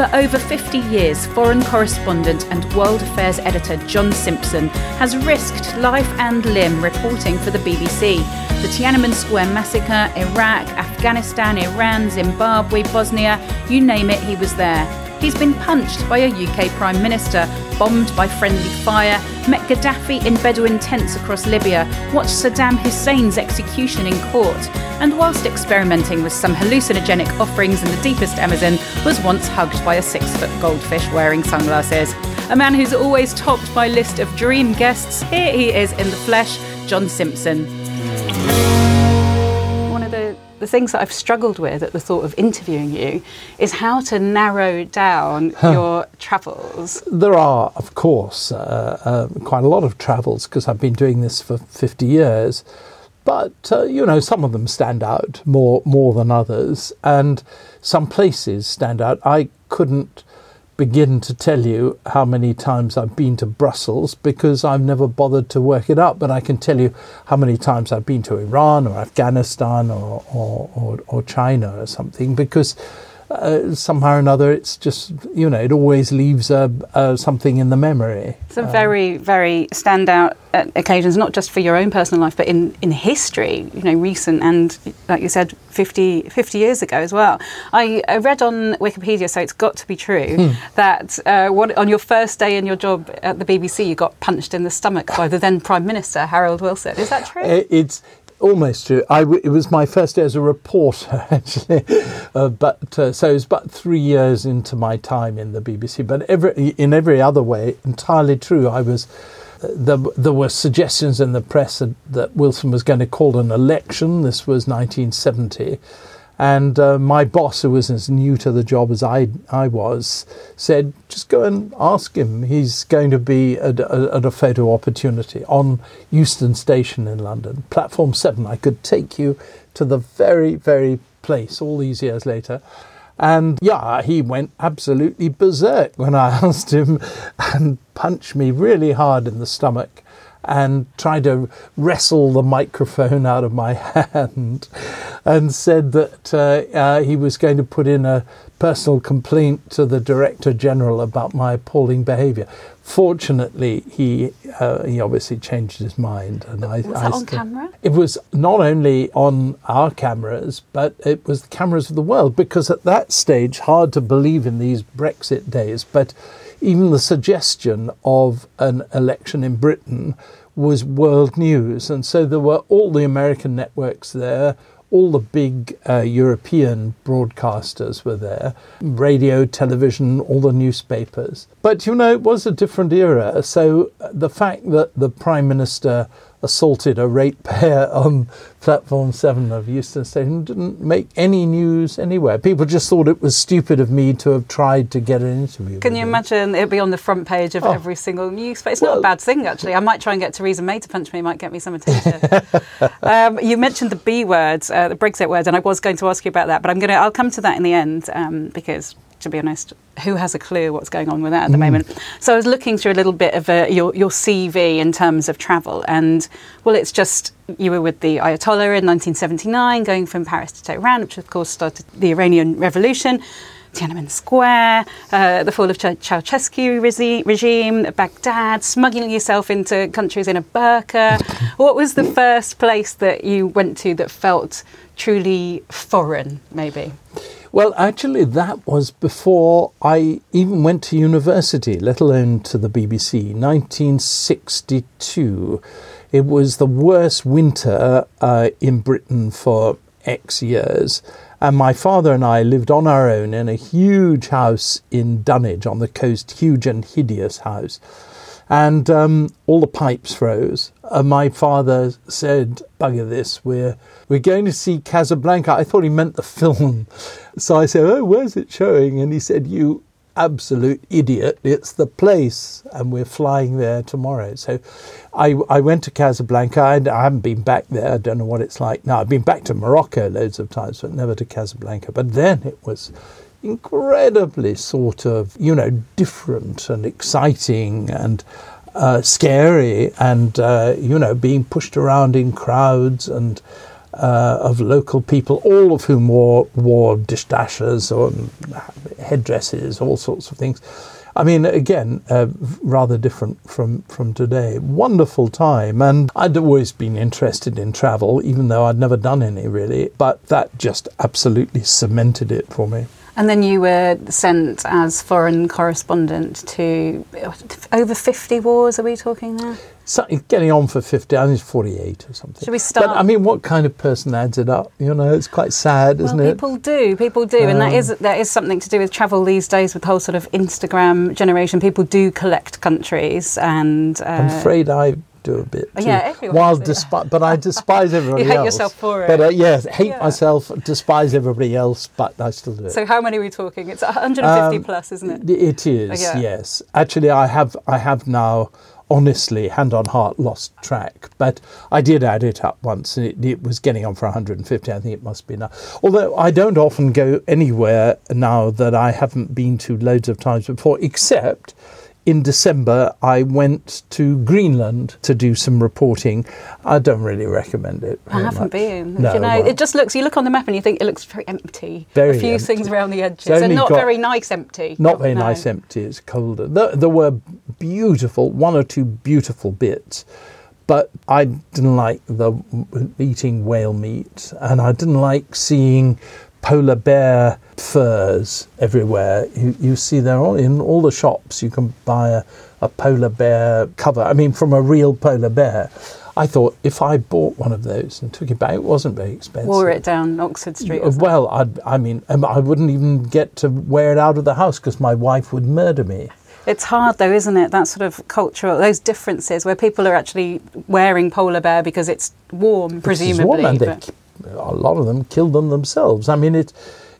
For over 50 years, foreign correspondent and world affairs editor John Simpson has risked life and limb reporting for the BBC. The Tiananmen Square massacre, Iraq, Afghanistan, Iran, Zimbabwe, Bosnia, you name it, he was there. He's been punched by a UK Prime Minister, bombed by friendly fire, met Gaddafi in Bedouin tents across Libya, watched Saddam Hussein's execution in court, and whilst experimenting with some hallucinogenic offerings in the deepest Amazon, was once hugged by a six foot goldfish wearing sunglasses. A man who's always topped my list of dream guests, here he is in the flesh, John Simpson. One of the the things that I've struggled with at the thought of interviewing you is how to narrow down your travels. There are, of course, uh, uh, quite a lot of travels because I've been doing this for 50 years. But uh, you know, some of them stand out more more than others, and some places stand out. I couldn't begin to tell you how many times I've been to Brussels because I've never bothered to work it up, but I can tell you how many times I've been to Iran or Afghanistan or, or, or, or China or something because uh, somehow or another it's just, you know, it always leaves uh, uh, something in the memory. Some very, very standout uh, occasions, not just for your own personal life, but in, in history, you know, recent and, like you said, 50, 50 years ago as well. I, I read on Wikipedia, so it's got to be true, Hmm. that uh, what, on your first day in your job at the BBC, you got punched in the stomach by the then Prime Minister, Harold Wilson. Is that true? It's almost true. I w- it was my first day as a reporter, actually, uh, but uh, so it was about three years into my time in the BBC. But every in every other way, entirely true. I was. uh, There, there were suggestions in the press that, that Wilson was going to call an election. This was 1970. And uh, my boss, who was as new to the job as I, I was, said, just go and ask him. He's going to be at, at a photo opportunity on Euston Station in London, platform seven. I could take you to the very, very place all these years later. And yeah, he went absolutely berserk when I asked him and punched me really hard in the stomach and tried to wrestle the microphone out of my hand and said that uh, uh, he was going to put in a personal complaint to the Director General about my appalling behaviour. Fortunately, he uh, he obviously changed his mind, and I. Was I that on still- camera? It was not only on our cameras, but it was the cameras of the world. Because at that stage, hard to believe in these Brexit days, but even the suggestion of an election in Britain was world news, and so there were all the American networks there. All the big uh, European broadcasters were there radio, television, all the newspapers. But you know, it was a different era. So uh, the fact that the Prime Minister assaulted a ratepayer on platform seven of Euston Station didn't make any news anywhere. People just thought it was stupid of me to have tried to get an interview. Can you him. imagine it'd be on the front page of Oh. every single newspaper? It's not a bad thing, actually. I might try and get Theresa May to punch me, it might get me some attention. um, you mentioned the B words, uh, the Brexit word, and I was going to ask you about that, but I'm going to, I'll come to that in the end um, because, to be honest, who has a clue what's going on with that at the moment? So I was looking through a little bit of uh, your, your CV in terms of travel, and well, it's just you were with the Ayatollah in 1979, going from Paris to Tehran, which of course started the Iranian Revolution. Tiananmen Square, uh, the fall of Ch- Ceausescu resi- regime, Baghdad, smuggling yourself into countries in a burqa. what was the first place that you went to that felt truly foreign, maybe? Well, actually, that was before I even went to university, let alone to the BBC. 1962. It was the worst winter uh, in Britain for X years. And my father and I lived on our own in a huge house in Dunwich on the coast, huge and hideous house. And um, all the pipes froze. And my father said, Bugger this, we're, we're going to see Casablanca. I thought he meant the film. So I said, Oh, where's it showing? And he said, You absolute idiot. It's the place, and we're flying there tomorrow. So I, I went to Casablanca. I, I haven't been back there. I don't know what it's like now. I've been back to Morocco loads of times, but never to Casablanca. But then it was incredibly sort of, you know, different and exciting and uh, scary and, uh, you know, being pushed around in crowds and uh, of local people, all of whom wore wore dishdashes or headdresses, all sorts of things. I mean, again, uh, rather different from, from today. Wonderful time. And I'd always been interested in travel, even though I'd never done any really. But that just absolutely cemented it for me. And then you were sent as foreign correspondent to over 50 wars, are we talking there? So, getting on for 50, I think it's 48 or something. Should we start? But I mean, what kind of person adds it up? You know, it's quite sad, isn't well, it? People do, people do. Um, and that is, that is something to do with travel these days with the whole sort of Instagram generation. People do collect countries and. Uh, I'm afraid I do a bit. Too. Yeah, everyone. While despi- but I despise everybody you hate else. yourself for it. But uh, yes, hate Yeah. myself, despise everybody else, but I still do it. So how many are we talking? It's 150 Um, plus, isn't it? It is, Yeah. yes. Actually, I have, I have now, honestly, hand on heart, lost track. But I did add it up once, and it, it was getting on for 150. I think it must be now. Although I don't often go anywhere now that I haven't been to loads of times before, except. In December, I went to Greenland to do some reporting. I don't really recommend it. I haven't much. been. No, you know, well, it just looks. You look on the map and you think it looks very empty. Very a few empty. things around the edges, and not got- very nice empty. Not very no. nice empty. It's colder. There, there were beautiful, one or two beautiful bits, but I didn't like the eating whale meat, and I didn't like seeing polar bear furs everywhere. You, you see they're all in all the shops. You can buy a, a polar bear cover. I mean, from a real polar bear. I thought if I bought one of those and took it back, it wasn't very expensive. Wore it down Oxford Street. Well, I'd, I mean, um, I wouldn't even get to wear it out of the house because my wife would murder me. It's hard though, isn't it? That sort of cultural, those differences where people are actually wearing polar bear because it's warm, presumably. It's warm, and they, a lot of them kill them themselves. I mean, it,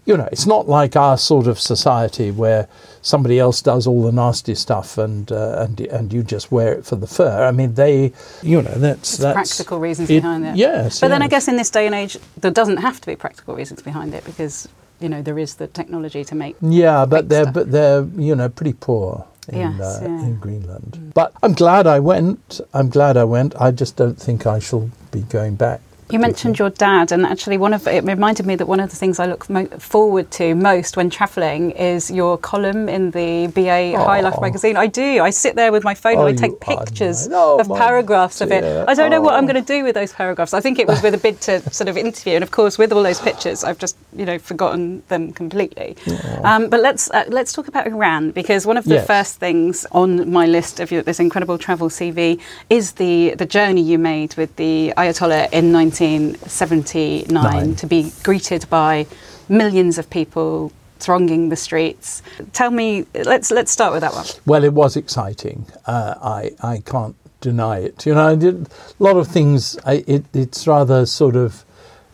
you know, it's not like our sort of society where somebody else does all the nasty stuff and uh, and and you just wear it for the fur. I mean, they, you know, that's that's practical reasons behind it. Yes, But then I guess in this day and age, there doesn't have to be practical reasons behind it because you know there is the technology to make. Yeah, but they're stuff. but they're you know pretty poor in Yes, uh, yeah. Mm. in Greenland. But I'm glad I went. I'm glad I went. I just don't think I shall be going back. You mentioned your dad, and actually, one of it reminded me that one of the things I look mo- forward to most when travelling is your column in the BA High Life Oh. magazine. I do. I sit there with my phone Oh, and I take pictures nice. Oh, of paragraphs of it. I don't know what I'm Oh. going to do with those paragraphs. I think it was with a bid to sort of interview, and of course, with all those pictures, I've just you know forgotten them completely. Um, but let's uh, let's talk about Iran because one of the Yes. first things on my list of your, this incredible travel CV is the the journey you made with the Ayatollah in 1979 Nine. to be greeted by millions of people thronging the streets. Tell me, let's let's start with that one. Well, it was exciting. Uh, I I can't deny it. You know, I did a lot of things. I, it, it's rather sort of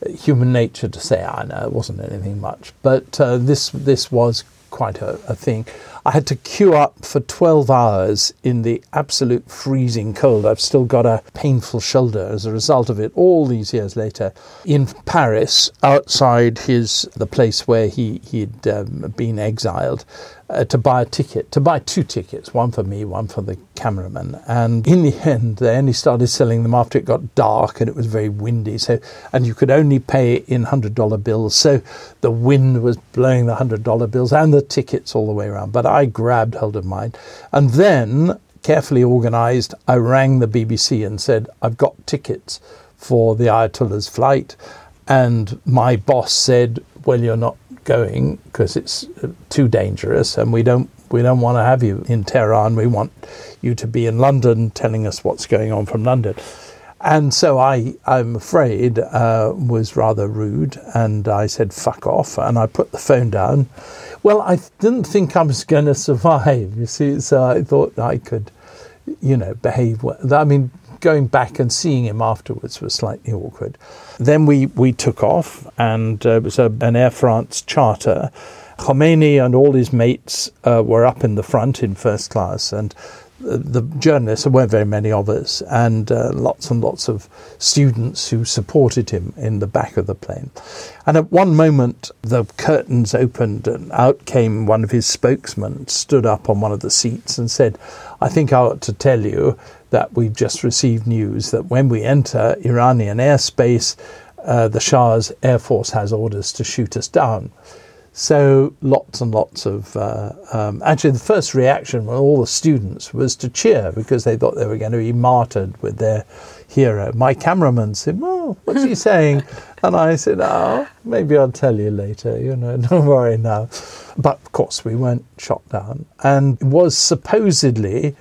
human nature to say, "I know it wasn't anything much," but uh, this this was quite a, a thing. I had to queue up for 12 hours in the absolute freezing cold. I've still got a painful shoulder as a result of it all these years later. In Paris, outside his the place where he, he'd um, been exiled, uh, to buy a ticket, to buy two tickets, one for me, one for the cameraman. And in the end, they only started selling them after it got dark and it was very windy. So, and you could only pay in hundred dollar bills. So the wind was blowing the hundred dollar bills and the tickets all the way around. But I grabbed hold of mine, and then carefully organised, I rang the BBC and said, "I've got tickets for the Ayatollah's flight." And my boss said, "Well, you're not going because it's uh, too dangerous, and we don't we don't want to have you in Tehran. We want you to be in London, telling us what's going on from London." And so I, I'm afraid, uh, was rather rude, and I said "fuck off," and I put the phone down. Well, I didn't think I was going to survive. You see, so I thought I could, you know, behave well. I mean, going back and seeing him afterwards was slightly awkward. Then we, we took off, and uh, it was a, an Air France charter. Khomeini and all his mates uh, were up in the front in first class, and the journalists, there weren't very many of us, and uh, lots and lots of students who supported him in the back of the plane. And at one moment, the curtains opened, and out came one of his spokesmen, stood up on one of the seats, and said, I think I ought to tell you that we've just received news that when we enter Iranian airspace, uh, the Shah's Air Force has orders to shoot us down. So lots and lots of uh, um, actually the first reaction from all the students was to cheer because they thought they were going to be martyred with their hero. My cameraman said, "Well, what's he saying?" and I said, "Oh, maybe I'll tell you later. You know, don't worry now." But of course, we weren't shot down, and was supposedly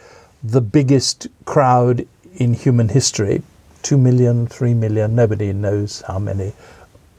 the biggest crowd in human history. Two million, three million, nobody knows how many.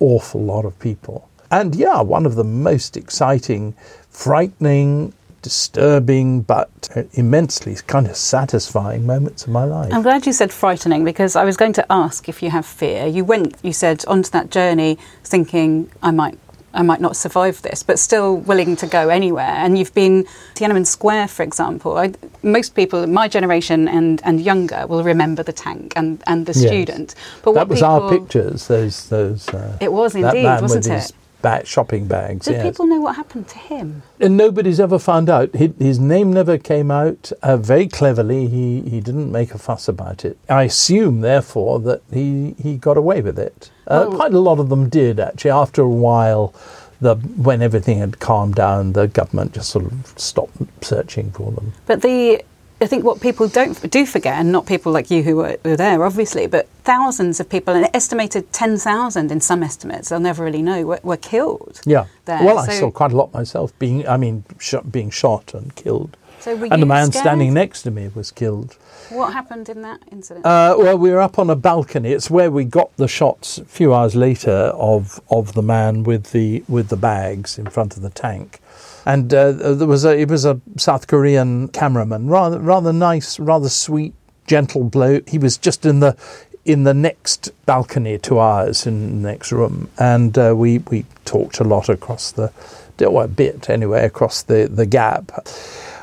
Awful lot of people and yeah, one of the most exciting, frightening, disturbing, but uh, immensely kind of satisfying moments of my life. I'm glad you said frightening because I was going to ask if you have fear. You went, you said, onto that journey thinking I might. I might not survive this, but still willing to go anywhere. And you've been Tiananmen Square, for example. I, most people, my generation and, and younger, will remember the tank and, and the yes. student. But that was people, our pictures. Those those. Uh, it was indeed, wasn't it? bag, shopping bags. Do yes. people know what happened to him? And nobody's ever found out. His name never came out. Uh, very cleverly, he, he didn't make a fuss about it. I assume, therefore, that he, he got away with it. Uh, well, quite a lot of them did, actually. After a while, the, when everything had calmed down, the government just sort of stopped searching for them. But the I think what people don't do forget, and not people like you who were, were there, obviously, but thousands of people, an estimated ten thousand in some estimates, they'll never really know, were, were killed. Yeah. There. Well, so, I saw quite a lot myself being, I mean, shot, being shot and killed. So and the man scared? standing next to me was killed. What happened in that incident? Uh, well, we were up on a balcony. It's where we got the shots a few hours later of of the man with the with the bags in front of the tank and uh, there was a it was a South Korean cameraman, rather rather nice, rather sweet, gentle bloke. He was just in the in the next balcony to ours in the next room, and uh, we we talked a lot across the well, a bit anyway across the the gap.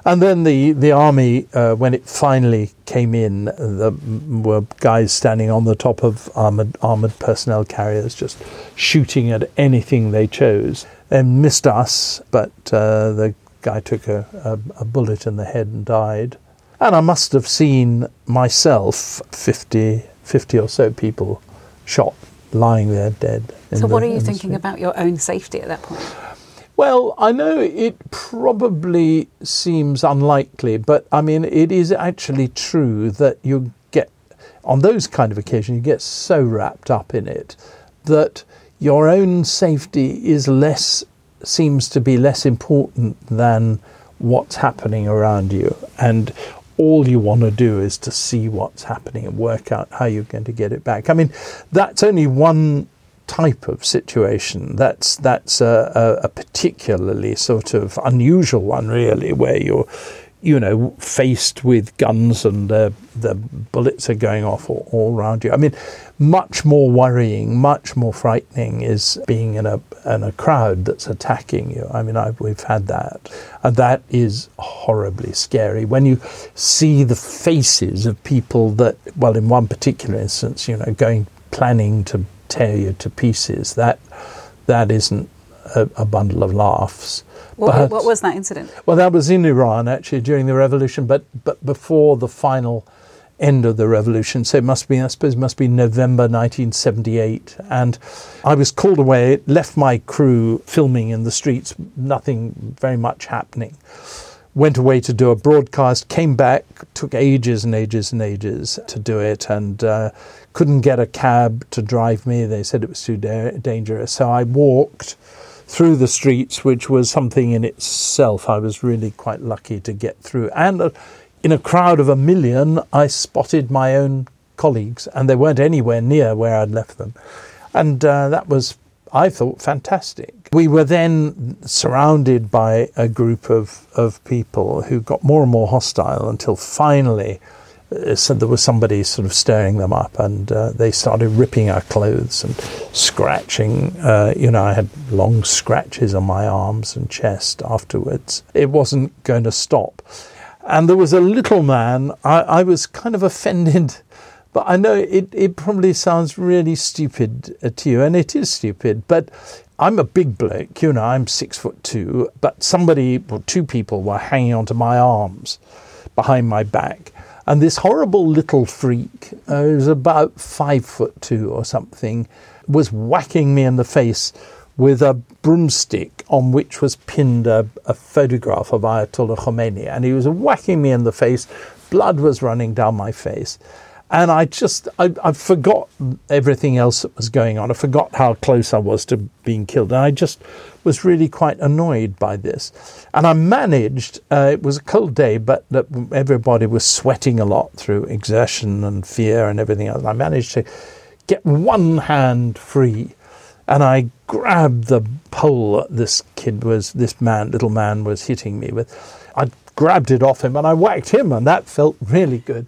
And then the, the army, uh, when it finally came in, there were guys standing on the top of armored, armored personnel carriers just shooting at anything they chose and missed us, but uh, the guy took a, a, a, bullet in the head and died. And I must have seen myself 50, 50 or so people shot, lying there dead. So, what the, are you thinking about your own safety at that point? Well, I know it probably seems unlikely, but I mean, it is actually true that you get, on those kind of occasions, you get so wrapped up in it that your own safety is less seems to be less important than what's happening around you and all you want to do is to see what's happening and work out how you're going to get it back. I mean, that's only one type of situation. That's that's a, a, a particularly sort of unusual one, really, where you're you know, faced with guns and the, the bullets are going off all, all, around you. I mean, much more worrying, much more frightening is being in a in a crowd that's attacking you. I mean, I've, we've had that, and that is horribly scary. When you see the faces of people that, well, in one particular instance, you know, going planning to tear you to pieces, that that isn't a, a bundle of laughs. What, But- what was that incident? Well, that was in Iran actually during the revolution, but but before the final end of the revolution. So it must be, I suppose, it must be November 1978. And I was called away, left my crew filming in the streets, nothing very much happening. Went away to do a broadcast, came back, took ages and ages and ages to do it, and uh, couldn't get a cab to drive me. They said it was too da- dangerous. So I walked through the streets, which was something in itself. I was really quite lucky to get through. And uh, in a crowd of a million, I spotted my own colleagues, and they weren't anywhere near where I'd left them. And uh, that was, I thought, fantastic. We were then surrounded by a group of, of people who got more and more hostile until finally so there was somebody sort of stirring them up, and uh, they started ripping our clothes and scratching. Uh, you know, I had long scratches on my arms and chest afterwards. It wasn't going to stop. And there was a little man, I, I was kind of offended, but I know it, it probably sounds really stupid uh, to you, and it is stupid, but I'm a big bloke, you know, I'm six foot two, but somebody, or two people were hanging onto my arms behind my back. And this horrible little freak, uh, who was about five foot two or something, was whacking me in the face with a broomstick on which was pinned a, a photograph of Ayatollah Khomeini. And he was whacking me in the face. Blood was running down my face. And I just, I, I forgot everything else that was going on. I forgot how close I was to being killed. And I just was really quite annoyed by this. And I managed, uh, it was a cold day, but everybody was sweating a lot through exertion and fear and everything else. I managed to get one hand free and I grabbed the pole that this kid was, this man, little man was hitting me with. I grabbed it off him and I whacked him, and that felt really good.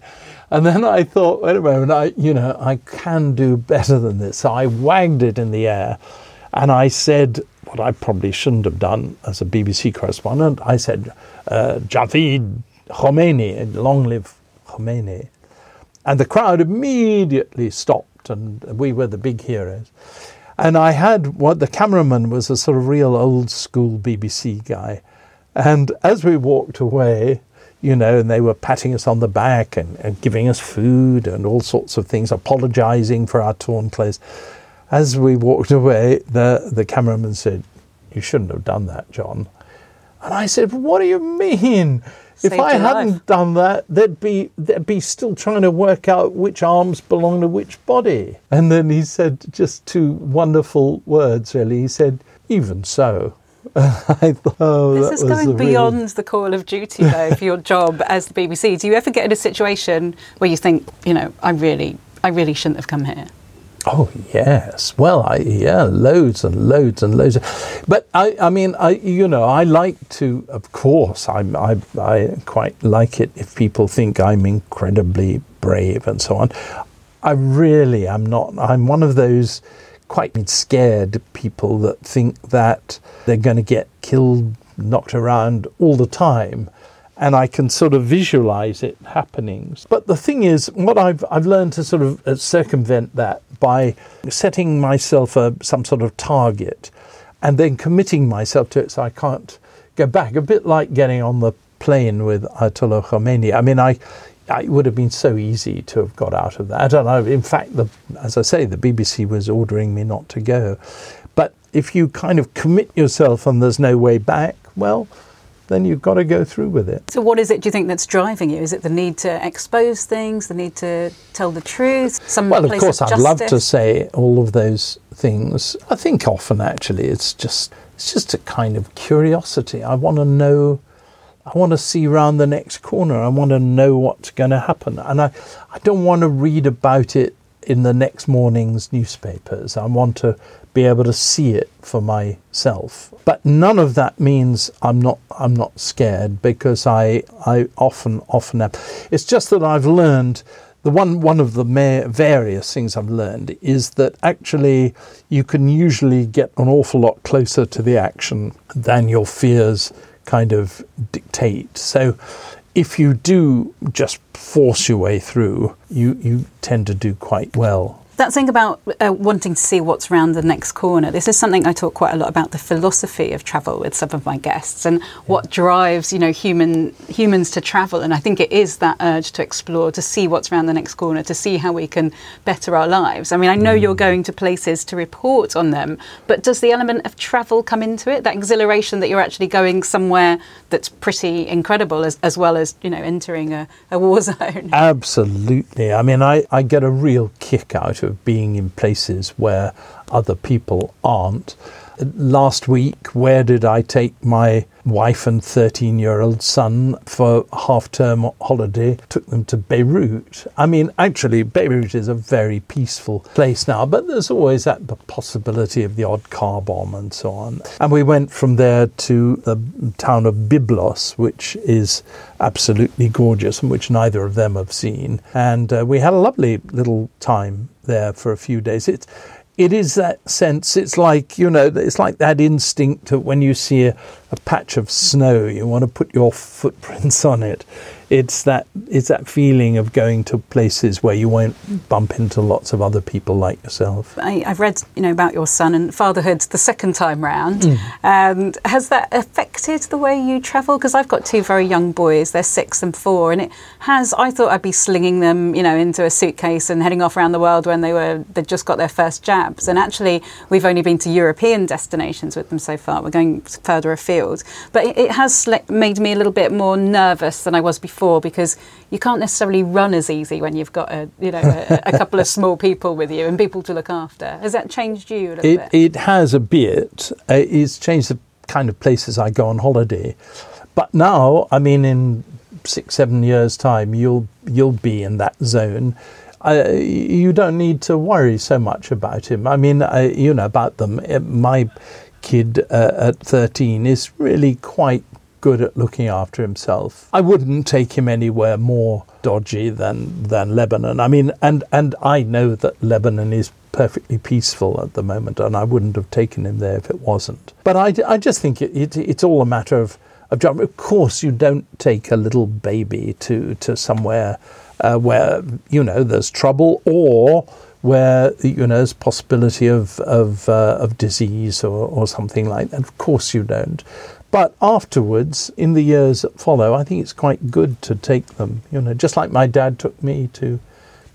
And then I thought, wait a moment, I, you know, I can do better than this. So I wagged it in the air, and I said what I probably shouldn't have done as a BBC correspondent. I said, uh, Javid Khomeini, long live Khomeini. And the crowd immediately stopped, and we were the big heroes. And I had what the cameraman was a sort of real old school BBC guy. And as we walked away, you know, and they were patting us on the back and, and giving us food and all sorts of things, apologizing for our torn clothes. As we walked away, the, the cameraman said, You shouldn't have done that, John. And I said, What do you mean? if I hadn't life. done that, they'd be they'd be still trying to work out which arms belong to which body. And then he said just two wonderful words. Really, he said, "Even so." I thought, oh, This that is was going a really- beyond the call of duty, though, for your job as the BBC. Do you ever get in a situation where you think, you know, I really, I really shouldn't have come here? Oh yes, well, I yeah, loads and loads and loads. But I, I mean, I you know, I like to, of course, I'm, I, I quite like it if people think I'm incredibly brave and so on. I really I'm not. I'm one of those quite scared people that think that they're going to get killed, knocked around all the time and I can sort of visualize it happening. But the thing is, what I've I've learned to sort of uh, circumvent that by setting myself a, some sort of target, and then committing myself to it, so I can't go back. A bit like getting on the plane with Ayatollah Khomeini. I mean, I. It would have been so easy to have got out of that. And I, in fact, the, as I say, the BBC was ordering me not to go. But if you kind of commit yourself and there's no way back, well, then you've got to go through with it. So, what is it do you think that's driving you? Is it the need to expose things, the need to tell the truth? Some Well, of course, I'd love to say all of those things. I think often, actually, it's just it's just a kind of curiosity. I want to know. I want to see round the next corner. I want to know what's going to happen, and I, I don't want to read about it in the next morning's newspapers. I want to be able to see it for myself. But none of that means I'm not I'm not scared because I I often often am. It's just that I've learned the one one of the various things I've learned is that actually you can usually get an awful lot closer to the action than your fears kind of dictate. So if you do just force your way through, you, you tend to do quite well. That thing about uh, wanting to see what's around the next corner, this is something I talk quite a lot about the philosophy of travel with some of my guests and what drives, you know, human humans to travel. And I think it is that urge to explore, to see what's around the next corner, to see how we can better our lives. I mean, I know you're Mm. going to places to report on them, but does the element of travel come into it? That exhilaration that you're actually going somewhere that's pretty incredible as, as well as, you know, entering a, a war zone? Absolutely. I mean, I, I get a real kick out of being in places where other people aren't. Last week, where did I take my wife and 13 year old son for half term holiday? Took them to Beirut. I mean, actually, Beirut is a very peaceful place now, but there's always that possibility of the odd car bomb and so on. And we went from there to the town of Byblos, which is absolutely gorgeous and which neither of them have seen. And uh, we had a lovely little time there for a few days. It's it is that sense. It's like you know, it's like that instinct of when you see a, a patch of snow, you want to put your footprints on it. It's that it's that feeling of going to places where you won't bump into lots of other people like yourself. I, I've read, you know, about your son and fatherhood the second time round. Mm. And has that affected the way you travel? Because I've got two very young boys; they're six and four, and it has. I thought I'd be slinging them, you know, into a suitcase and heading off around the world when they were they'd just got their first jabs. And actually, we've only been to European destinations with them so far. We're going further afield, but it, it has made me a little bit more nervous than I was before because you can't necessarily run as easy when you've got a you know a, a couple of small people with you and people to look after. Has that changed you a little It bit? it has a bit. It's changed the kind of places I go on holiday. But now, I mean, in six seven years' time, you'll you'll be in that zone. Uh, you don't need to worry so much about him. I mean, uh, you know about them. Uh, My kid uh, at thirteen is really quite good at looking after himself. I wouldn't take him anywhere more dodgy than than Lebanon. I mean, and and I know that Lebanon is perfectly peaceful at the moment, and I wouldn't have taken him there if it wasn't. But I, I just think it, it, it's all a matter of of judgment. Of course, you don't take a little baby to to somewhere uh, where you know there's trouble or where you know there's possibility of of uh, of disease or, or something like that. Of course, you don't. But afterwards, in the years that follow, I think it's quite good to take them. You know, just like my dad took me to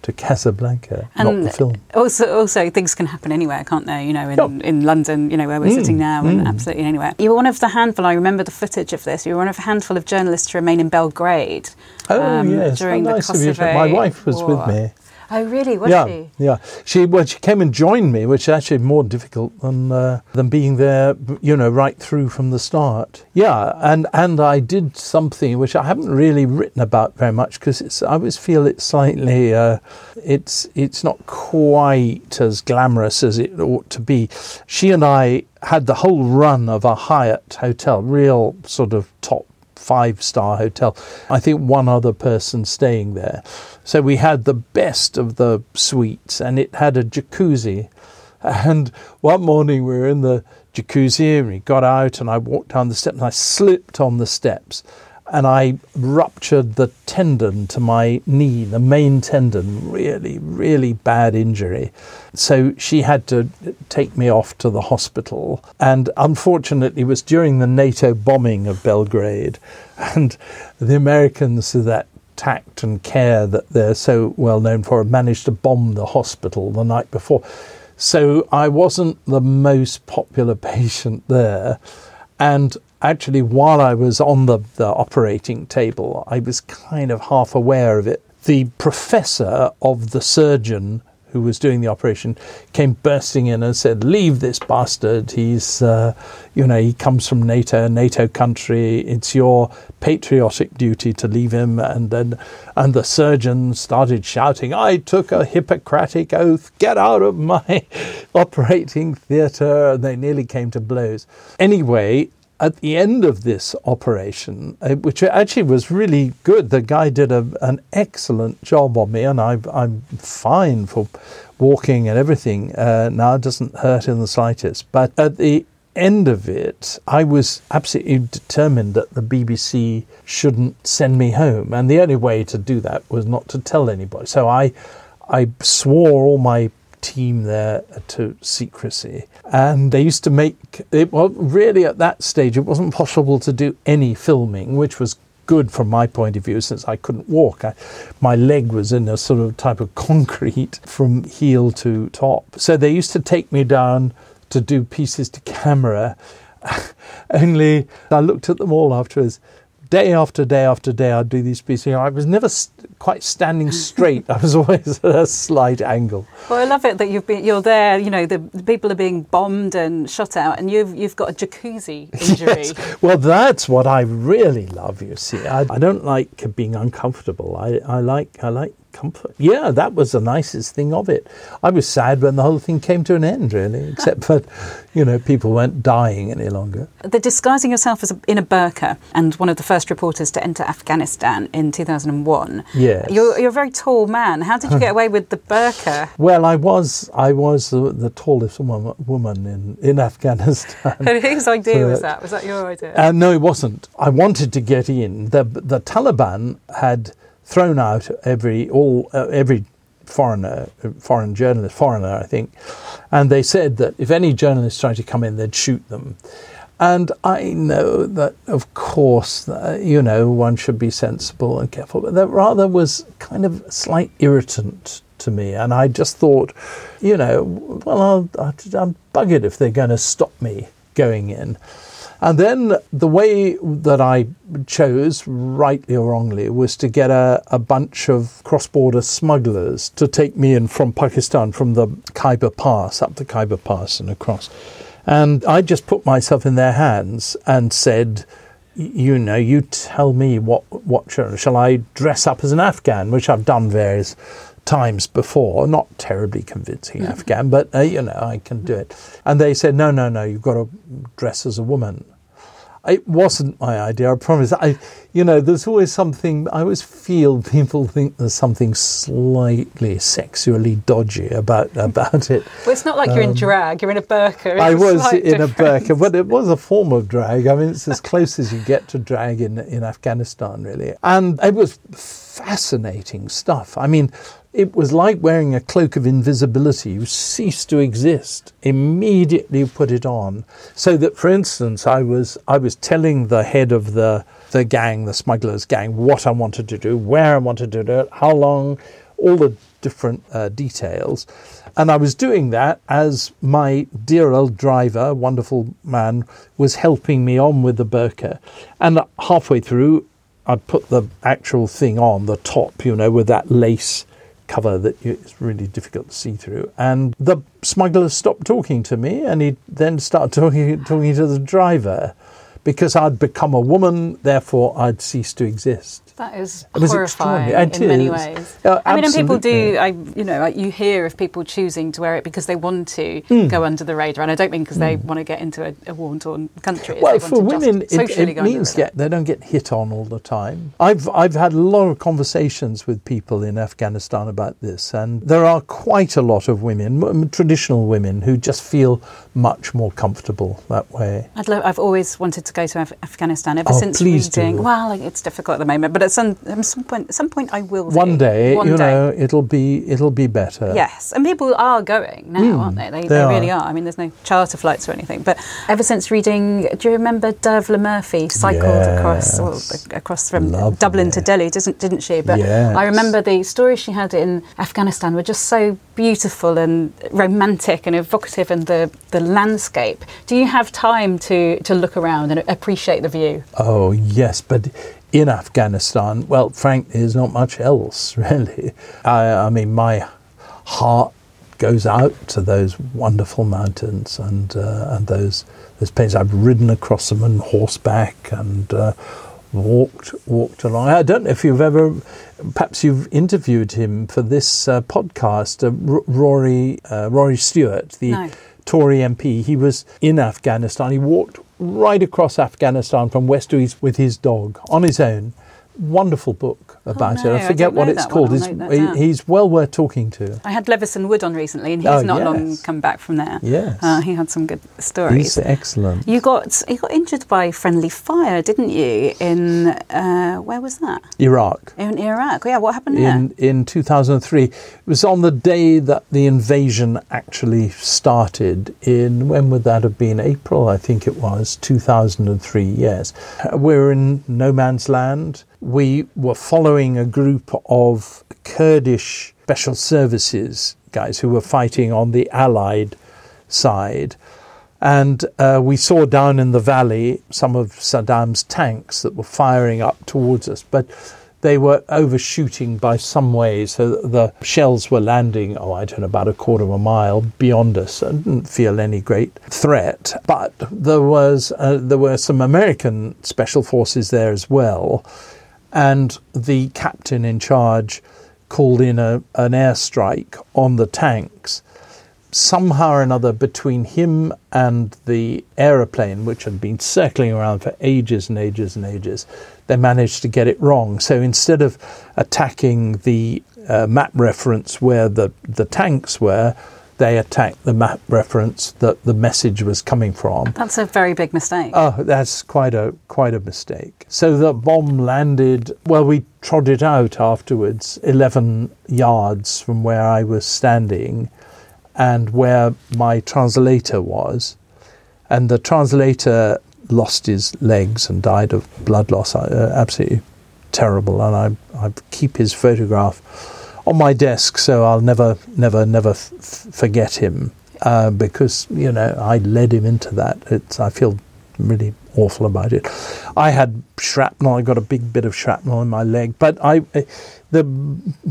to Casablanca, not the film. Also, also things can happen anywhere, can't they? You know, in, Yep. in London, you know, where we're Mm, sitting now, and absolutely anywhere. You were one of the handful. I remember the footage of this. You were one of a handful of journalists to remain in Belgrade. Oh um, yes, how during the nice of you. My wife was War. with me. Oh, really? Was yeah, she? yeah. She well, she came and joined me, which is actually more difficult than uh, than being there. You know, right through from the start. Yeah, and and I did something which I haven't really written about very much because it's. I always feel it's slightly. Uh, it's it's not quite as glamorous as it ought to be. She and I had the whole run of a Hyatt hotel, real sort of top five star hotel. I think one other person staying there. So we had the best of the suites and it had a jacuzzi. And one morning we were in the jacuzzi and we got out and I walked down the steps and I slipped on the steps and I ruptured the tendon to my knee, the main tendon, really, really bad injury. So she had to take me off to the hospital. And unfortunately, it was during the NATO bombing of Belgrade. And the Americans, with that tact and care that they're so well known for, managed to bomb the hospital the night before. So I wasn't the most popular patient there. And actually, while I was on the, the operating table, I was kind of half aware of it. The professor of the surgeon who was doing the operation came bursting in and said, "Leave this bastard. He's, uh, you know, he comes from NATO, NATO country. It's your patriotic duty to leave him." And then, and the surgeon started shouting, "I took a Hippocratic oath. Get out of my operating theatre!" And they nearly came to blows. Anyway, at the end of this operation, uh, which actually was really good, the guy did a, an excellent job on me, and I, I'm fine for walking and everything. Uh, now it doesn't hurt in the slightest. But at the end of it, I was absolutely determined that the BBC shouldn't send me home, and the only way to do that was not to tell anybody. So I, I swore all my team there to secrecy. And they used to make it, well, really at that stage, it wasn't possible to do any filming, which was good from my point of view since I couldn't walk. I, my leg was in a sort of type of concrete from heel to top. So they used to take me down to do pieces to camera. Only I looked at them all afterwards day after day after day, I'd do these pieces. I was never st- quite standing straight. I was always at a slight angle. Well, I love it that you've been, you're there. You know, the, the people are being bombed and shot out, and you've you've got a jacuzzi injury. yes. Well, that's what I really love. You see, I, I don't like being uncomfortable. I, I like I like comfort. Yeah, that was the nicest thing of it. I was sad when the whole thing came to an end, really, except that, you know, people weren't dying any longer. The disguising yourself as a, in a burqa and one of the first reporters to enter Afghanistan in 2001. Yes. You're, you're a very tall man. How did you get away with the burqa? Well, I was I was the, the tallest woman, woman in, in Afghanistan. And whose idea was that? Was that your idea? Uh, no, it wasn't. I wanted to get in. The, the Taliban had thrown out every all uh, every foreigner, foreign journalist, foreigner, I think, and they said that if any journalists tried to come in, they'd shoot them. And I know that, of course, uh, you know, one should be sensible and careful, but that rather was kind of a slight irritant to me. And I just thought, you know, well, I'll, I'll, bug it if they're going to stop me going in. And then the way that I chose, rightly or wrongly, was to get a, a bunch of cross border smugglers to take me in from Pakistan, from the Khyber Pass, up the Khyber Pass and across. And I just put myself in their hands and said, you know, you tell me what, what shall, shall I dress up as an Afghan, which I've done various times before, not terribly convincing mm-hmm. Afghan, but uh, you know, I can do it. And they said, no, no, no, you've got to dress as a woman. It wasn't my idea, I promise. I, you know, there's always something, I always feel people think there's something slightly sexually dodgy about, about it. Well, it's not like you're um, in drag, you're in a burqa. I was in difference. a burqa, but it was a form of drag. I mean, it's as close as you get to drag in, in Afghanistan, really. And it was fascinating stuff. I mean, it was like wearing a cloak of invisibility. You cease to exist. Immediately you put it on. So that, for instance, I was I was telling the head of the the gang, the smugglers gang, what I wanted to do, where I wanted to do it, how long, all the different uh, details. And I was doing that as my dear old driver, wonderful man, was helping me on with the burqa. And halfway through, I'd put the actual thing on, the top, you know, with that lace cover that it's really difficult to see through. And the smuggler stopped talking to me, and he then started talking talking to the driver because I'd become a woman, therefore I'd cease to exist. That is horrifying in many ways. Uh, I mean, and people do. I, you know, you hear of people choosing to wear it because they want to mm. go under the radar, and I don't mean because mm. they hmm. want to get into a, a war-torn country. Well, for women, it, it means yeah, they don't get hit on all the time. I've I've had a lot of conversations with people in Afghanistan about this, and there are quite a lot of women, traditional women, who just feel much more comfortable that way. i have always wanted to go to Af- Afghanistan ever oh, since reading. Do. Well, it's difficult at the moment, but at some at some point, at some point, I will. One day, One you day. know, it'll be it'll be better. Yes, and people are going now, mm, aren't they? They, they, they really are. I mean, there's no charter flights or anything, but ever since reading, do you remember Dervla Murphy cycled yes. across well, across from Lovely. Dublin to Delhi, didn't didn't she? But yes. I remember the stories she had in Afghanistan were just so beautiful and romantic and evocative, and the the landscape. Do you have time to to look around and appreciate the view? Oh yes, but in Afghanistan, well, frankly, there's not much else really. I, I mean, my heart goes out to those wonderful mountains and uh, and those those plains. I've ridden across them on horseback and uh, walked walked along. I don't know if you've ever, perhaps you've interviewed him for this uh, podcast, uh, R- Rory uh, Rory Stewart, the no. Tory MP. He was in Afghanistan. He walked right across Afghanistan from west to east with his dog on his own. Wonderful book about Oh, no, it. I I forget don't what it's called. He's, note that he- down. he's well worth talking to. I had Levison Wood on recently, and he's Oh, not long come back from there. Yes. uh, he had some good stories. He's excellent. You got you got injured by friendly fire, didn't you? In uh, where was that? Iraq. In Iraq. Yeah, what happened there? in in 2003. It was on the day that the invasion actually started. In when would that have been? April, I think it was 2003. Yes, we're in no man's land. We were following a group of Kurdish special services guys who were fighting on the Allied side. And uh, we saw down in the valley some of Saddam's tanks that were firing up towards us, but they were overshooting by some way, so the shells were landing, oh, I don't know, about a quarter of a mile beyond us. I didn't feel any great threat, but there was uh, there were some American special forces there as well, and the captain in charge called in a, an airstrike on the tanks somehow or another between him and the aeroplane, which had been circling around for ages and ages and ages, they managed to get it wrong. So instead of attacking the uh, map reference where the, the tanks were, they attacked the map reference that the message was coming from. That's a very big mistake. Oh, that's quite a quite a mistake. So the bomb landed. Well, we trod it out afterwards, eleven yards from where I was standing, and where my translator was, and the translator lost his legs and died of blood loss. Uh, absolutely terrible, and I I keep his photograph on my desk, so I'll never never never f- forget him uh, because you know I led him into that. It's I feel really awful about it. I had shrapnel. I got a big bit of shrapnel in my leg, but I the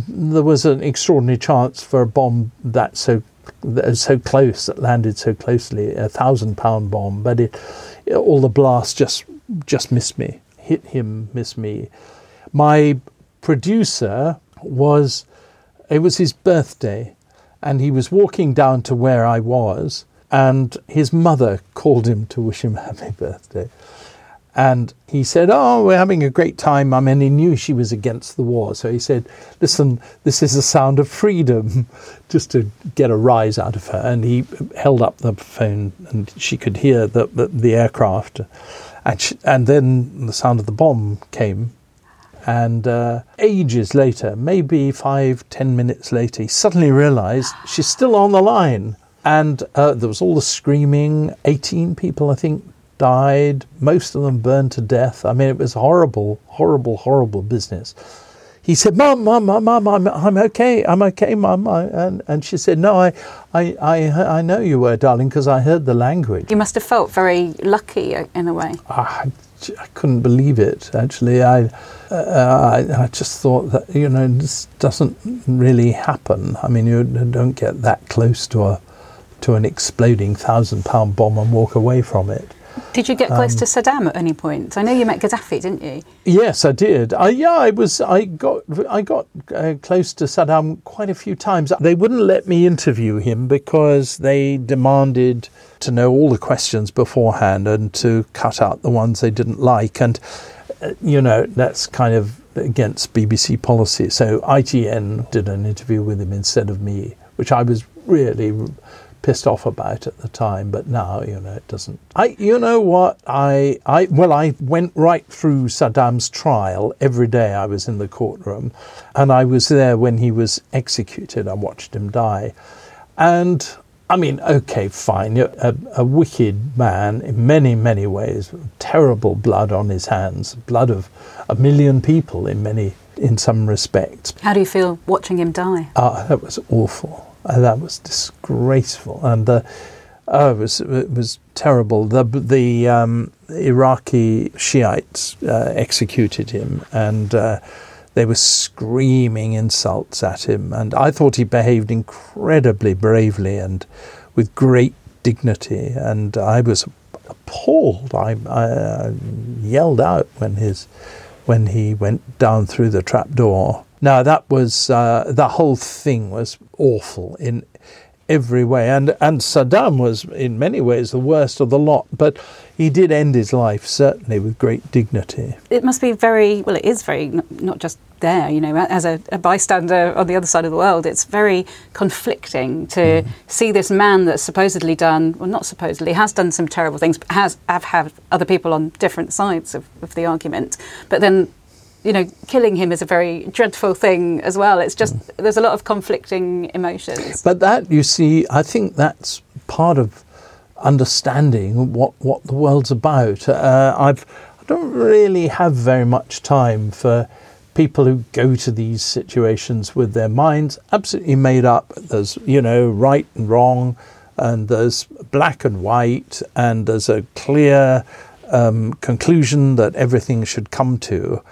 there was an extraordinary chance for a bomb that so that so close that landed so closely, a thousand pound bomb, but it all the blast just just missed me, hit him, missed me. My producer was it was his birthday and he was walking down to where I was and his mother called him to wish him happy birthday. And he said, Oh, we're having a great time. I mean, he knew she was against the war. So he said, Listen, this is the sound of freedom, just to get a rise out of her. And he held up the phone and she could hear the, the, the aircraft. And, she, and then the sound of the bomb came. And uh, ages later, maybe five, ten minutes later, he suddenly realized she's still on the line. And uh, there was all the screaming. 18 people, I think, died. Most of them burned to death. I mean, it was horrible, horrible, horrible business. He said, "Mum, mum, mum, mum, I'm, I'm okay. I'm okay, mum." I, and and she said, "No, I, I, I, I know you were, darling, because I heard the language." You must have felt very lucky uh, in a way. I, I couldn't believe it. Actually, I, uh, I, I just thought that you know this doesn't really happen. I mean, you don't get that close to a to an exploding thousand pound bomb and walk away from it. Did you get close Um, to Saddam at any point? I know you met Gaddafi, didn't you? Yes, I did. I, yeah, I was. I got. I got uh, close to Saddam quite a few times. They wouldn't let me interview him because they demanded to know all the questions beforehand and to cut out the ones they didn't like. And uh, you know that's kind of against BBC policy. So ITN did an interview with him instead of me, which I was really pissed off about at the time, but now you know it doesn't. I, you know what? I, I, well, I went right through Saddam's trial every day. I was in the courtroom, and I was there when he was executed. I watched him die, and I mean, okay, fine. A, a wicked man in many, many ways. Terrible blood on his hands. Blood of a million people in many, in some respects. How do you feel watching him die? Ah, that was awful. Uh, that was disgraceful, and uh, oh, it was it was terrible. The the um, Iraqi Shiites uh, executed him, and uh, they were screaming insults at him. And I thought he behaved incredibly bravely and with great dignity. And I was appalled. I, I uh, yelled out when his when he went down through the trap door. Now that was uh, the whole thing was awful in every way. And and Saddam was in many ways the worst of the lot, but he did end his life certainly with great dignity. It must be very well. It is very not just there. You know, as a, a bystander on the other side of the world, it's very conflicting to see this man that's supposedly done well, not supposedly has done some terrible things, but has have had other people on different sides of, of the argument, but then. You know, killing him is a very dreadful thing as well. It's just there's a lot of conflicting emotions. But that, you see, I think that's part of understanding what, what the world's about. Uh, I've, I don't really have very much time for people who go to these situations with their minds absolutely made up. There's, you know, right and wrong, and there's black and white, and there's a clear um, conclusion that everything should come to.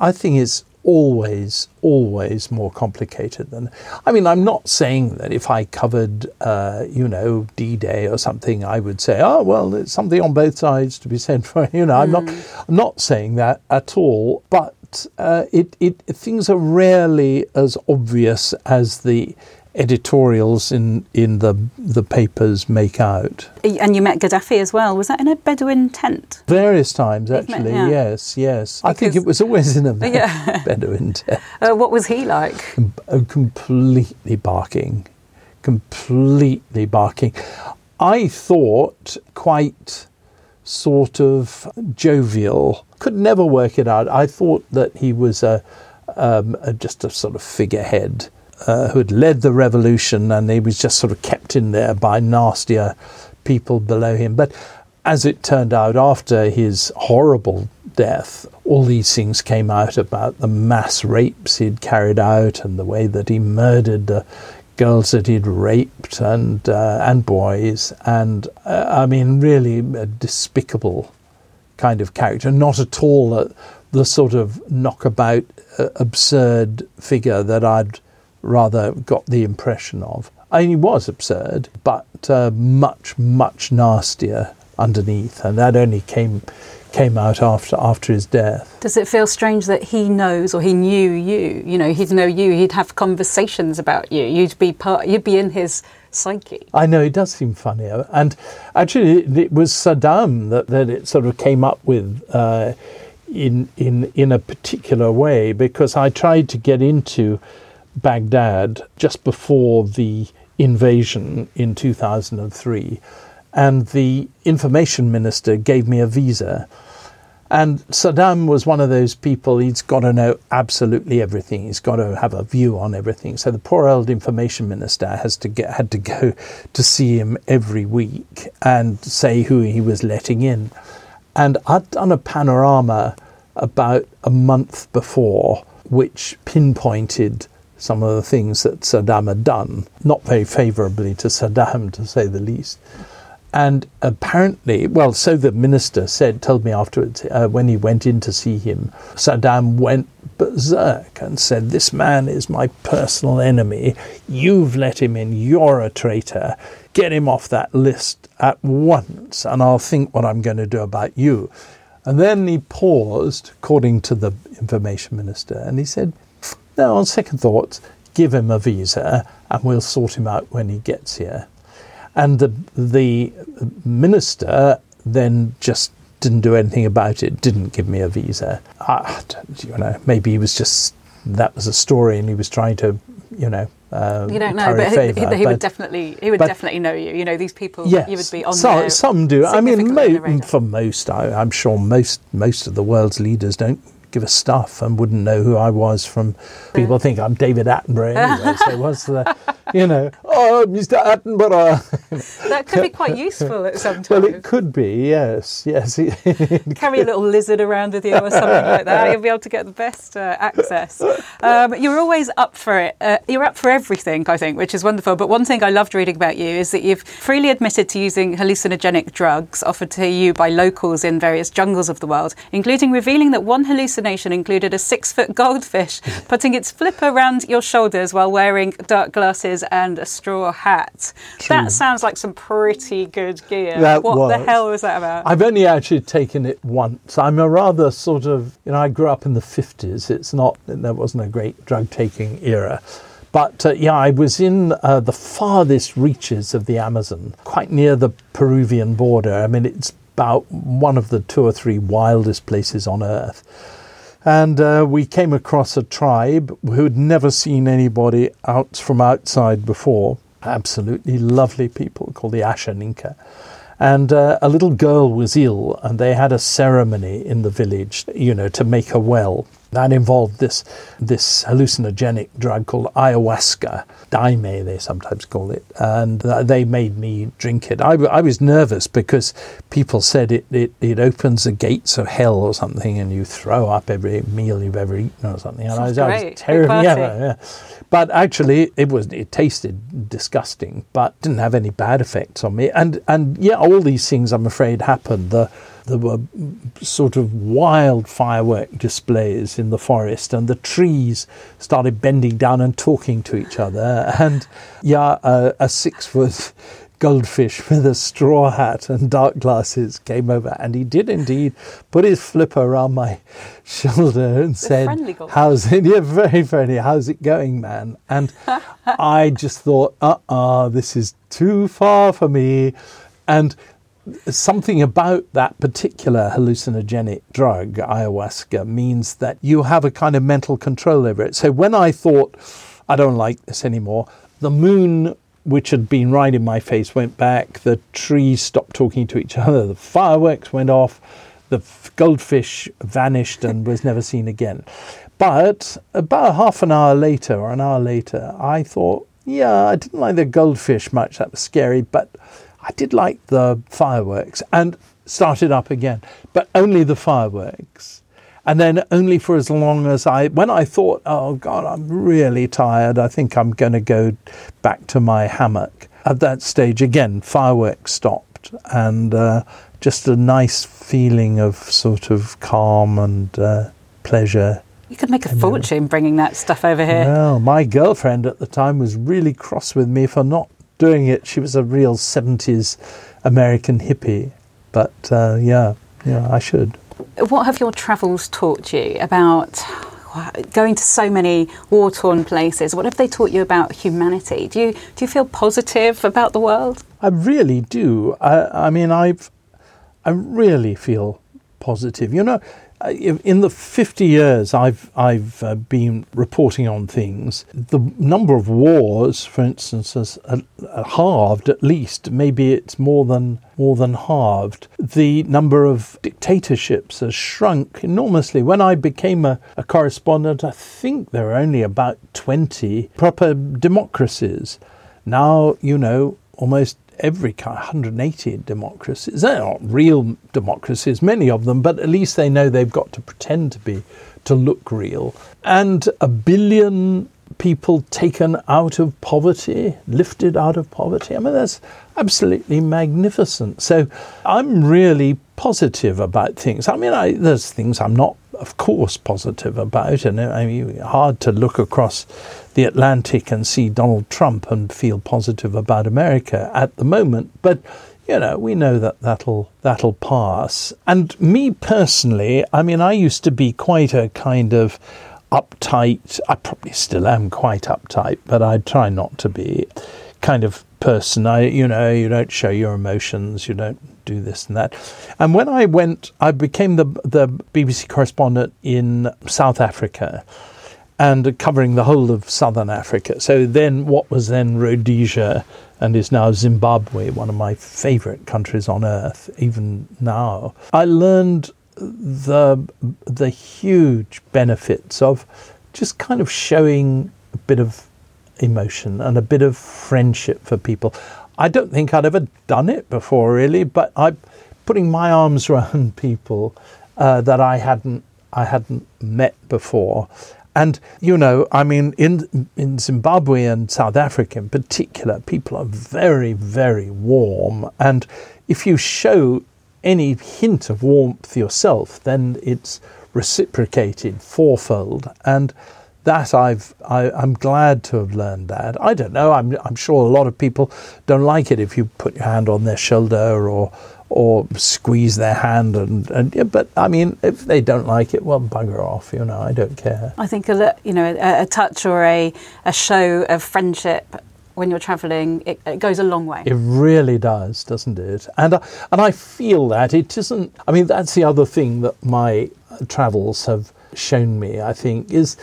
I think it's always, always more complicated than. I mean, I'm not saying that if I covered, uh, you know, D-Day or something, I would say, oh well, there's something on both sides to be said for. You know, I'm not, I'm not saying that at all. But uh, it, it, things are rarely as obvious as the editorials in, in the the papers make out. And you met Gaddafi as well. Was that in a Bedouin tent? Various times, You've met- actually. yeah. Yes, yes. I think it was always in a Yeah. Bedouin tent. Uh, what was he like? Uh, completely barking, completely barking. I thought quite sort of jovial. Could never work it out. I thought that he was a, um, a just a sort of figurehead uh, who had led the revolution, and he was just sort of kept in there by nastier people below him. But as it turned out, after his horrible death, all these things came out about the mass rapes he'd carried out and the way that he murdered the girls that he'd raped and uh, and boys, and uh, I mean, really a despicable kind of character, not at all uh, the sort of knockabout, uh, absurd figure that I'd rather got the impression of. I mean, he was absurd, but uh, much, much nastier underneath, and that only came came out after after his death. Does it feel strange that he knows or he knew you? You know, he'd know you. He'd have conversations about you. You'd be part. You'd be in his psyche. I know it does seem funny, and actually, it, it was Saddam that, that it sort of came up with uh, in in in a particular way because I tried to get into Baghdad just before the invasion in 2003, and the information minister gave me a visa. And Saddam was one of those people, he's got to know absolutely everything. He's got to have a view on everything. So the poor old information minister has to get, had to go to see him every week and say who he was letting in. And I'd done a panorama about a month before, which pinpointed some of the things that Saddam had done, not very favourably to Saddam, to say the least. And apparently, well, so the minister said, told me afterwards, uh, when he went in to see him, Saddam went berserk and said, This man is my personal enemy. You've let him in. You're a traitor. Get him off that list at once, and I'll think what I'm going to do about you. And then he paused, according to the information minister, and he said, No, on second thoughts, give him a visa and we'll sort him out when he gets here. And the, the minister then just didn't do anything about it, didn't give me a visa. I, you know, maybe he was just, that was a story and he was trying to, you know, uh, You don't know, but he, favour, he would definitely he would but- definitely know you. You know, these people Yes, you would be on some, their some do. I mean, significantly on the mo- for most, I, I'm sure most most of the world's leaders don't give a stuff and wouldn't know who I was from. People think I'm David Attenborough anyway. so what's the, you know, oh, Mr. Attenborough. that could be quite useful at some well, it could be. Yes, yes. Carry a little lizard around with you or something like that. You'll be able to get the best uh, access. Um, you're always up for it. Uh, you're up for everything, I think, which is wonderful. But one thing I loved reading about you is that you've freely admitted to using hallucinogenic drugs offered to you by locals in various jungles of the world, including revealing that one hallucination included a six foot goldfish putting its flipper around your shoulders while wearing dark glasses and a straw hat. That sounds like some pretty good gear. That what the hell was that about? I've only actually taken it once. I'm a rather sort of, you know, I grew up in the 50s. It's not, there wasn't a great drug taking era. But uh, yeah, I was in uh, the farthest reaches of the Amazon, quite near the Peruvian border. I mean, it's about one of the two or three wildest places on earth. And uh, we came across a tribe who had never seen anybody out from outside before. Absolutely lovely people called the Ashaninka and uh, a little girl was ill, and they had a ceremony in the village, you know, to make her well. That involved this this hallucinogenic drug called ayahuasca, daime they sometimes call it, and they made me drink it. I, I was nervous because people said it, it, it opens the gates of hell or something, and you throw up every meal you've ever eaten or something. And Sounds I was, I was terrified. Yeah, yeah. But actually, it was it tasted disgusting, but didn't have any bad effects on me. And and yeah, all these things I'm afraid happened. The there were uh, sort of wild firework displays in the forest, and the trees started bending down and talking to each other. And yeah, a, a six foot goldfish with a straw hat and dark glasses came over, and he did indeed put his flipper around my shoulder and said, "How's it? Yeah, very friendly. How's it going, man?" And I just thought, "Uh-uh, this is too far for me," and something about that particular hallucinogenic drug, ayahuasca, means that you have a kind of mental control over it. So when I thought, I don't like this anymore, the moon, which had been right in my face, went back, the trees stopped talking to each other, the fireworks went off, the goldfish vanished and was never seen again. But about half an hour later, or an hour later, I thought, yeah, I didn't like the goldfish much, that was scary, but I did like the fireworks and started up again, but only the fireworks. And then only for as long as I, when I thought, oh God, I'm really tired, I think I'm going to go back to my hammock. At that stage, again, fireworks stopped and uh, just a nice feeling of sort of calm and uh, pleasure. You could make a fortune bringing that stuff over here. Well, my girlfriend at the time was really cross with me for not doing it. She was a real 70s American hippie. But uh, yeah, yeah, I should. What have your travels taught you about going to so many war torn places? What have they taught you about humanity? Do you, do you feel positive about the world? I really do. I, I mean, I've, I really feel positive. You know, uh, in the 50 years I've I've uh, been reporting on things, the number of wars, for instance, has uh, uh, halved at least. Maybe it's more than more than halved. The number of dictatorships has shrunk enormously. When I became a, a correspondent, I think there were only about 20 proper democracies. Now, you know, almost every kind 180 democracies. They're not real democracies, many of them, but at least they know they've got to pretend to be to look real. And a billion people taken out of poverty, lifted out of poverty. I mean, that's absolutely magnificent. So I'm really positive about things. I mean, I, there's things I'm not, of course, positive about, and I mean, hard to look across the Atlantic and see Donald Trump and feel positive about America at the moment. But you know, we know that that'll that'll pass. And me personally, I mean, I used to be quite a kind of uptight. I probably still am quite uptight, but I try not to be kind of person. I, you know, you don't show your emotions. You don't do this and that. And when I went, I became the the BBC correspondent in South Africa and covering the whole of southern Africa. So then, what was then Rhodesia and is now Zimbabwe, one of my favorite countries on earth, even now. I learned the the huge benefits of just kind of showing a bit of emotion and a bit of friendship for people. I don't think I'd ever done it before, really, but I putting my arms around people uh, that I hadn't I hadn't met before. And you know, I mean, in in Zimbabwe and South Africa in particular, people are very, very warm. And if you show any hint of warmth yourself, then it's reciprocated fourfold. And that I've I, I'm glad to have learned that. I don't know. I'm I'm sure a lot of people don't like it if you put your hand on their shoulder or or squeeze their hand and, and yeah, but I mean if they don't like it well bugger off you know I don't care I think a you know a, a touch or a, a show of friendship when you're travelling it, it goes a long way. It really does, doesn't it? And I, and I feel that it isn't. I mean, that's the other thing that my travels have shown me. I think is.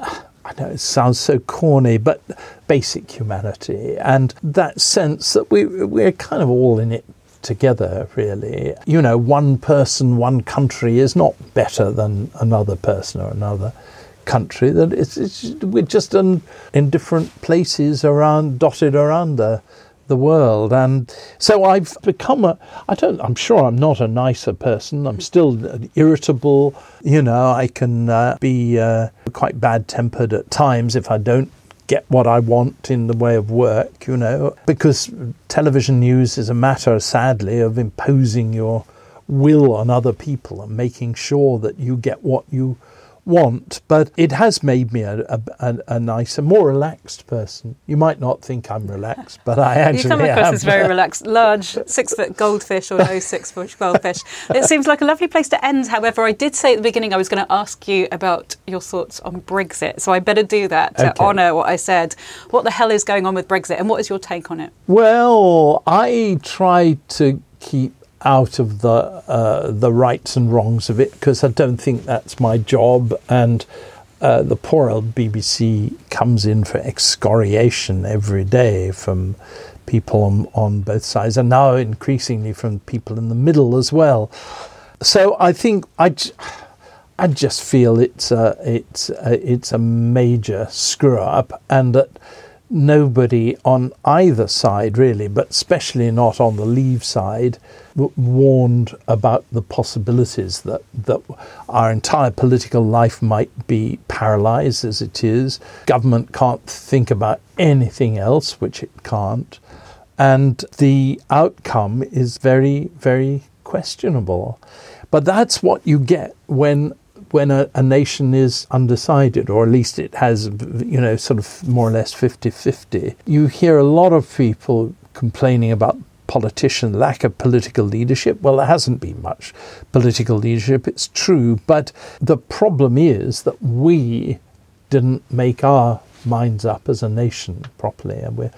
I know it sounds so corny, but basic humanity and that sense that we we're kind of all in it together, really. You know, one person, one country is not better than another person or another country. That it's, it's we're just in, in different places around, dotted around the the world, and so I've become a. I don't. I'm sure I'm not a nicer person. I'm still irritable. You know, I can uh, be uh, quite bad tempered at times if I don't get what I want in the way of work, you know, because television news is a matter, sadly, of imposing your will on other people and making sure that you get what you want, but it has made me a, a, a, nicer, more relaxed person. You might not think I'm relaxed, but I actually am. You come across am. as very relaxed. Large six foot goldfish or no six foot goldfish. It seems like a lovely place to end. However, I did say at the beginning I was going to ask you about your thoughts on Brexit, so I better do that to Okay. honour what I said. What the hell is going on with Brexit, and what is your take on it? Well, I try to keep out of the uh, the rights and wrongs of it because I don't think that's my job. And uh, the poor old BBC comes in for excoriation every day from people on, on both sides, and now increasingly from people in the middle as well. So I think I. j- I just feel it's a, it's a, it's a major screw up, and that nobody on either side really, but especially not on the Leave side, warned about the possibilities that that our entire political life might be paralysed as it is. Government can't think about anything else, which it can't, and the outcome is very very questionable. But that's what you get when when a, a nation is undecided, or at least it has, you know, sort of more or less 50 50. You hear a lot of people complaining about politician lack of political leadership. Well, there hasn't been much political leadership, it's true, but the problem is that we didn't make our minds up as a nation properly, and we're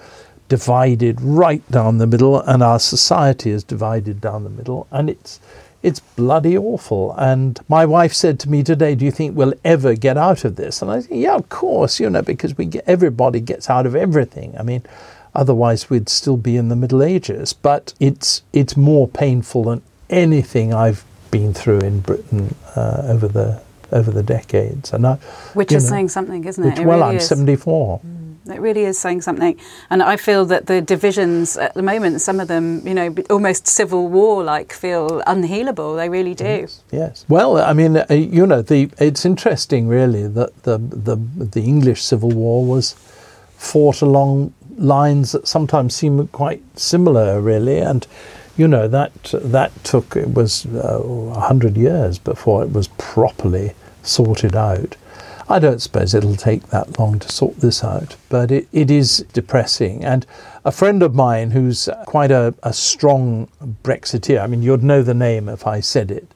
divided right down the middle, and our society is divided down the middle, and it's it's bloody awful. And my wife said to me today, "Do you think we'll ever get out of this?" And I said, "Yeah, of course, you know, because we get, everybody gets out of everything. I mean, otherwise we'd still be in the Middle Ages. But it's it's more painful than anything I've been through in Britain uh, over the over the decades. And I, Which is know, saying something, isn't it? which, It well, really I'm is. 74. It really is saying something. And I feel that the divisions at the moment, some of them, you know, almost civil war like, feel unhealable. They really do. Yes. Well, I mean, uh, you know, the it's interesting, really, that the the the English Civil War was fought along lines that sometimes seem quite similar, really, and you know that that took it was uh, a hundred years before it was properly sorted out. I don't suppose it'll take that long to sort this out, but it, it is depressing. And a friend of mine who's quite a, a strong Brexiteer, I mean, you'd know the name if I said it,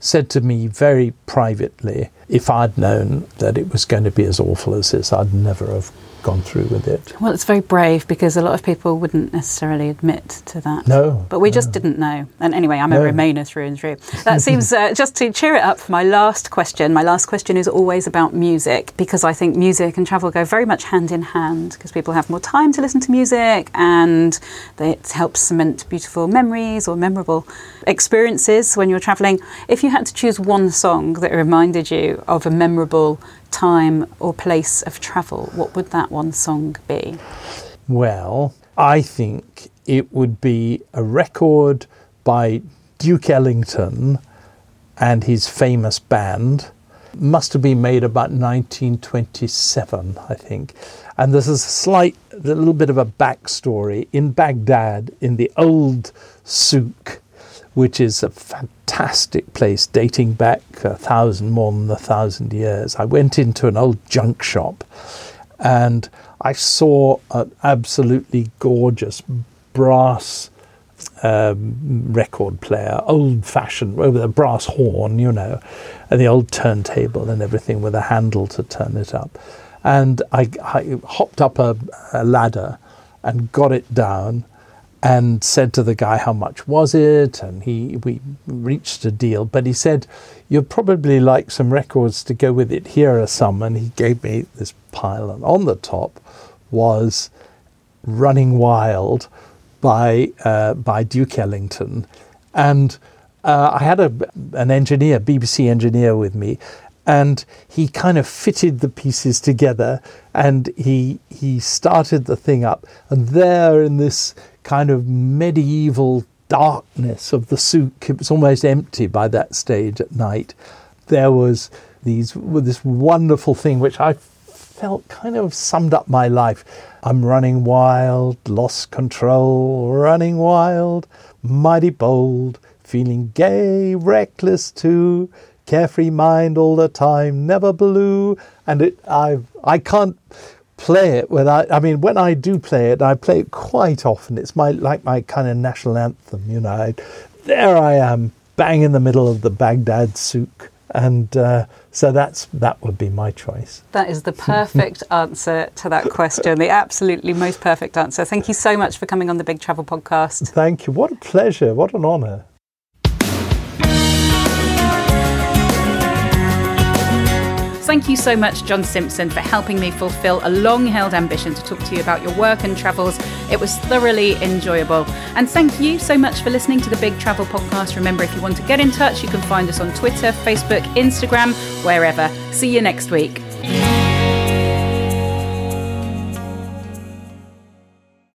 said to me very privately, if I'd known that it was going to be as awful as this, I'd never have gone through with it. Well, it's very brave because a lot of people wouldn't necessarily admit to that. No, But we just didn't know. And anyway, I'm No. a Remainer through and through. That seems, uh, just to cheer it up, for my last question. My last question is always about music because I think music and travel go very much hand in hand because people have more time to listen to music and it helps cement beautiful memories or memorable experiences when you're traveling. If you had to choose one song that reminded you of a memorable time or place of travel, what would that one song be? Well, I think it would be a record by Duke Ellington and his famous band. Must have been made about 1927, I think. And there's a slight, a little bit of a backstory. In Baghdad, in the old souk, which is a fantastic place dating back a thousand, more than a thousand years, I went into an old junk shop and I saw an absolutely gorgeous brass um, record player, old fashioned, with a brass horn, you know, and the old turntable and everything with a handle to turn it up. And I, I hopped up a, a ladder and got it down and said to the guy how much was it? And he we reached a deal but he said you'd probably like some records to go with it. Here are some. And he gave me this pile and on the top was running wild by uh, by duke ellington. And uh, i had a, an engineer bbc engineer with me and he kind of fitted the pieces together and he he started the thing up. And there in this kind of medieval darkness of the souk it was almost empty by that stage at night there was these this wonderful thing which i felt kind of summed up my life. I'm running wild lost control running wild mighty bold feeling gay reckless too carefree mind all the time, never blue. And it, I, I can't play it without. I mean, when I do play it, I play it quite often. It's my like my kind of national anthem. You know, I, there I am, bang in the middle of the Baghdad souk. And uh, so that's that would be my choice. That is the perfect answer to that question. The absolutely most perfect answer. Thank you so much for coming on the Big Travel Podcast. Thank you. What a pleasure. What an honour. Thank you so much, John Simpson, for helping me fulfill a long held ambition to talk to you about your work and travels. It was thoroughly enjoyable. And thank you so much for listening to the Big Travel Podcast. Remember, if you want to get in touch, you can find us on Twitter, Facebook, Instagram, wherever. See you next week.